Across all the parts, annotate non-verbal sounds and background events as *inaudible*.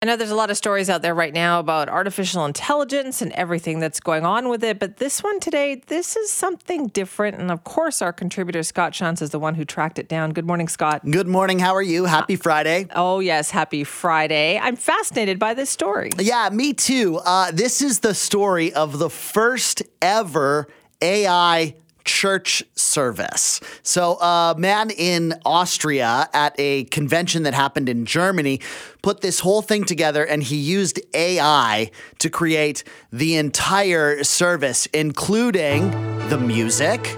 I know there's a lot of stories out there right now about artificial intelligence and everything that's going on with it, but this one today, this is something different. And of course, our contributor, Scott Shantz, is the one who tracked it down. Good morning, Scott. Good morning. How are you? Happy Friday. Oh, yes. Happy Friday. I'm fascinated by this story. Yeah, me too. Uh, this is the story of the first ever AI church service. So, a man in Austria at a convention that happened in Germany put this whole thing together and he used AI to create the entire service, including the music.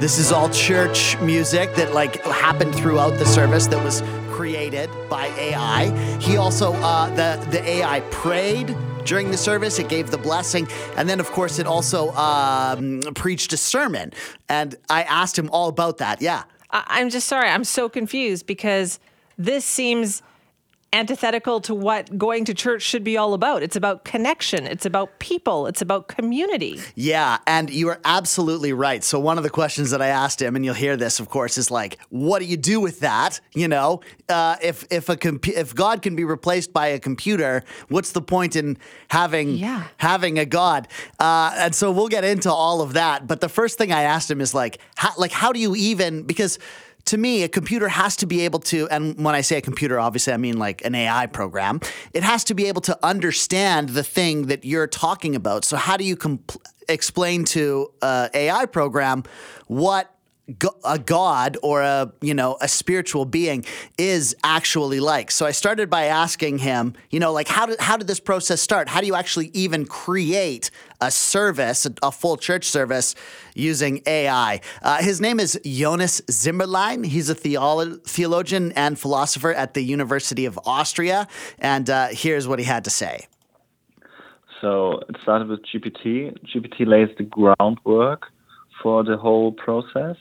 This is all church music that like happened throughout the service that was created by AI. He also uh, the the AI prayed during the service. It gave the blessing. And then, of course, it also um, preached a sermon. And I asked him all about that. Yeah. I- I'm just sorry. I'm so confused because this seems antithetical to what going to church should be all about. It's about connection, it's about people, it's about community. Yeah, and you are absolutely right. So one of the questions that I asked him, and you'll hear this, of course, is like, what do you do with that? You know, uh, if if a compu- if God can be replaced by a computer, what's the point in having Yeah. having a God? Uh, and so we'll get into all of that. But the first thing I asked him is like, how, like how do you even because to me, a computer has to be able to, and when I say a computer, obviously I mean like an AI program, it has to be able to understand the thing that you're talking about. So, how do you compl- explain to a AI program what a god or a you know a spiritual being is actually like. So i started by asking him you know like how did how did this process start? How do you actually even create a service a, a full church service using ai uh, his name is jonas simmerlein. He's a theolo- theologian and philosopher at the university of austria. And uh, here's what he had to say. So it started with GPT. GPT lays the groundwork for the whole process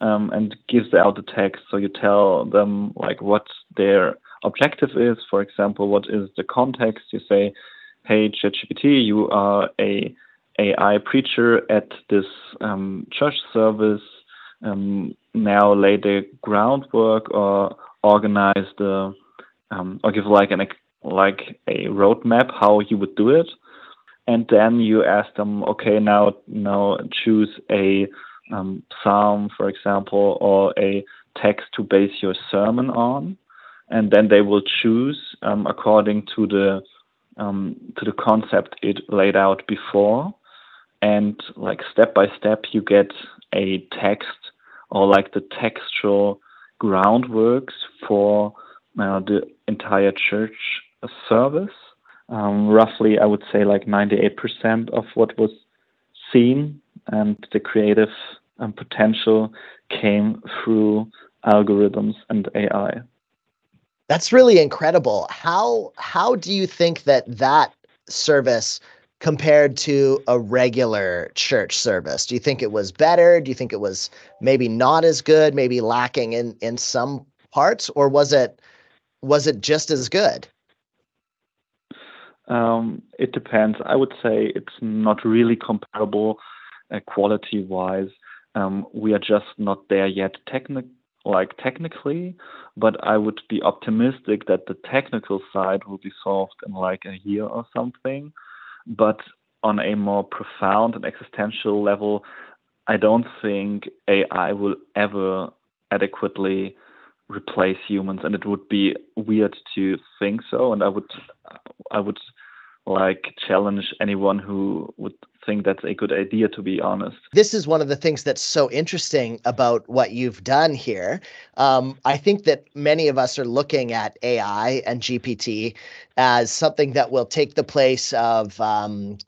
um, and gives out the text. So you tell them like what their objective is. For example, what is the context? You say, "Hey, ChatGPT, you are a AI preacher at this um, church service. Um, now lay the groundwork or organize the um, or give like an like a roadmap how you would do it." and then you ask them, okay, now now choose a um, psalm, for example, or a text to base your sermon on, and then they will choose um, according to the um, to the concept it laid out before, and like step by step you get a text or like the textual groundworks for uh, the entire church service. Um, roughly, I would say like 98% of what was and the creative um, potential came through algorithms and AI. That's really incredible. How how do you think that that service compared to a regular church service? Do you think it was better? Do you think it was maybe not as good, maybe lacking in in some parts or was it was it just as good? Um, it depends. I would say it's not really comparable uh, quality wise. Um, we are just not there yet like technically, but I would be optimistic that the technical side will be solved in like a year or something. But on a more profound and existential level, I don't think AI will ever adequately replace humans, and it would be weird to think so. And I would, I would like challenge anyone who would think that's a good idea. To be honest, This is one of the things that's so interesting about what you've done here. Um, I think that many of us are looking at AI and GPT as something that will take the place of um,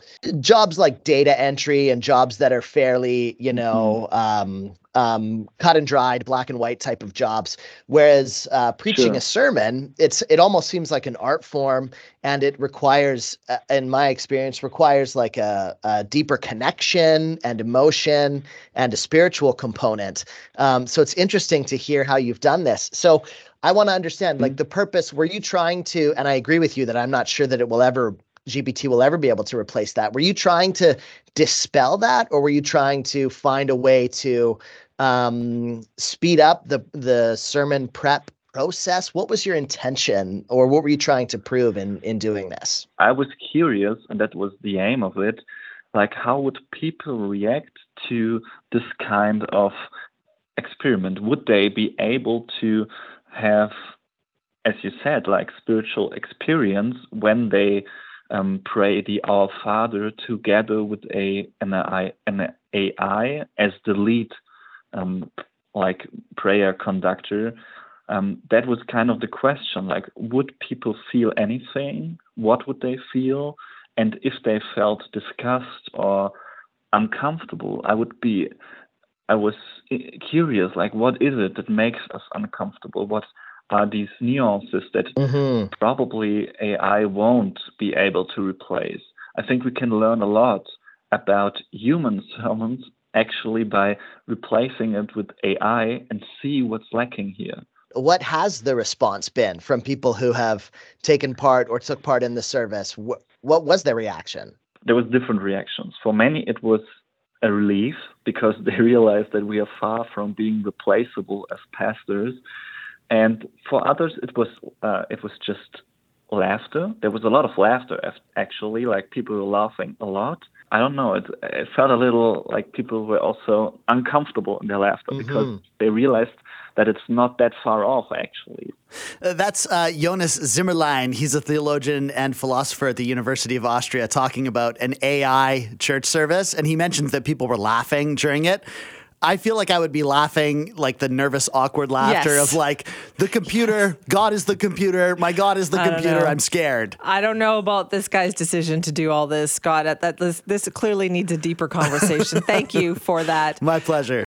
jobs like data entry and jobs that are fairly, you know, um, um, cut and dried, black and white type of jobs. Whereas uh, preaching Sure. a sermon, it's it almost seems like an art form, and it requires, uh, in my experience, requires like a, a deeper connection and emotion and a spiritual component. Um, so it's interesting to hear how you've done this. So I want to understand, like the purpose. Were you trying to? And I agree with you that I'm not sure that it will ever GPT will ever be able to replace that. Were you trying to dispel that, or were you trying to find a way to um, speed up the the sermon prep process? What was your intention, or what were you trying to prove in in doing this? I was curious, and that was the aim of it. Like, how would people react to this kind of experiment? Would they be able to have, as you said, like spiritual experience when they um, pray the Our Father together with a an AI, an AI as the lead, um, like prayer conductor? um, that was kind of the question like would people feel anything? What would they feel? And if they felt disgust or uncomfortable i would be i was curious like what is it that makes us uncomfortable? What are these nuances that Mm-hmm. probably ai won't be able to replace i think we can learn a lot about human sermons actually by replacing it with ai and see what's lacking here What has the response been from people who have taken part or took part in the service? What, what was their reaction? there was different reactions. For many, it was a relief because *laughs* they realized that we are far from being replaceable as pastors, and for others, it was uh, it was just laughter. There was a lot of laughter actually, like people were laughing a lot. I don't know. It, it felt a little like people were also uncomfortable in their laughter because Mhm. they realized that it's not that far off actually. Uh, That's uh, Jonas Simmerlein. He's a theologian and philosopher at the University of Austria talking about an AI church service. And he mentions that people were laughing during it. I feel like I would be laughing like the nervous, awkward laughter Yes. of like the computer, God is the computer, my God is the I computer. I'm scared. I don't know about this guy's decision to do all this, Scott. That this, this clearly needs a deeper conversation. *laughs* Thank you for that. My pleasure.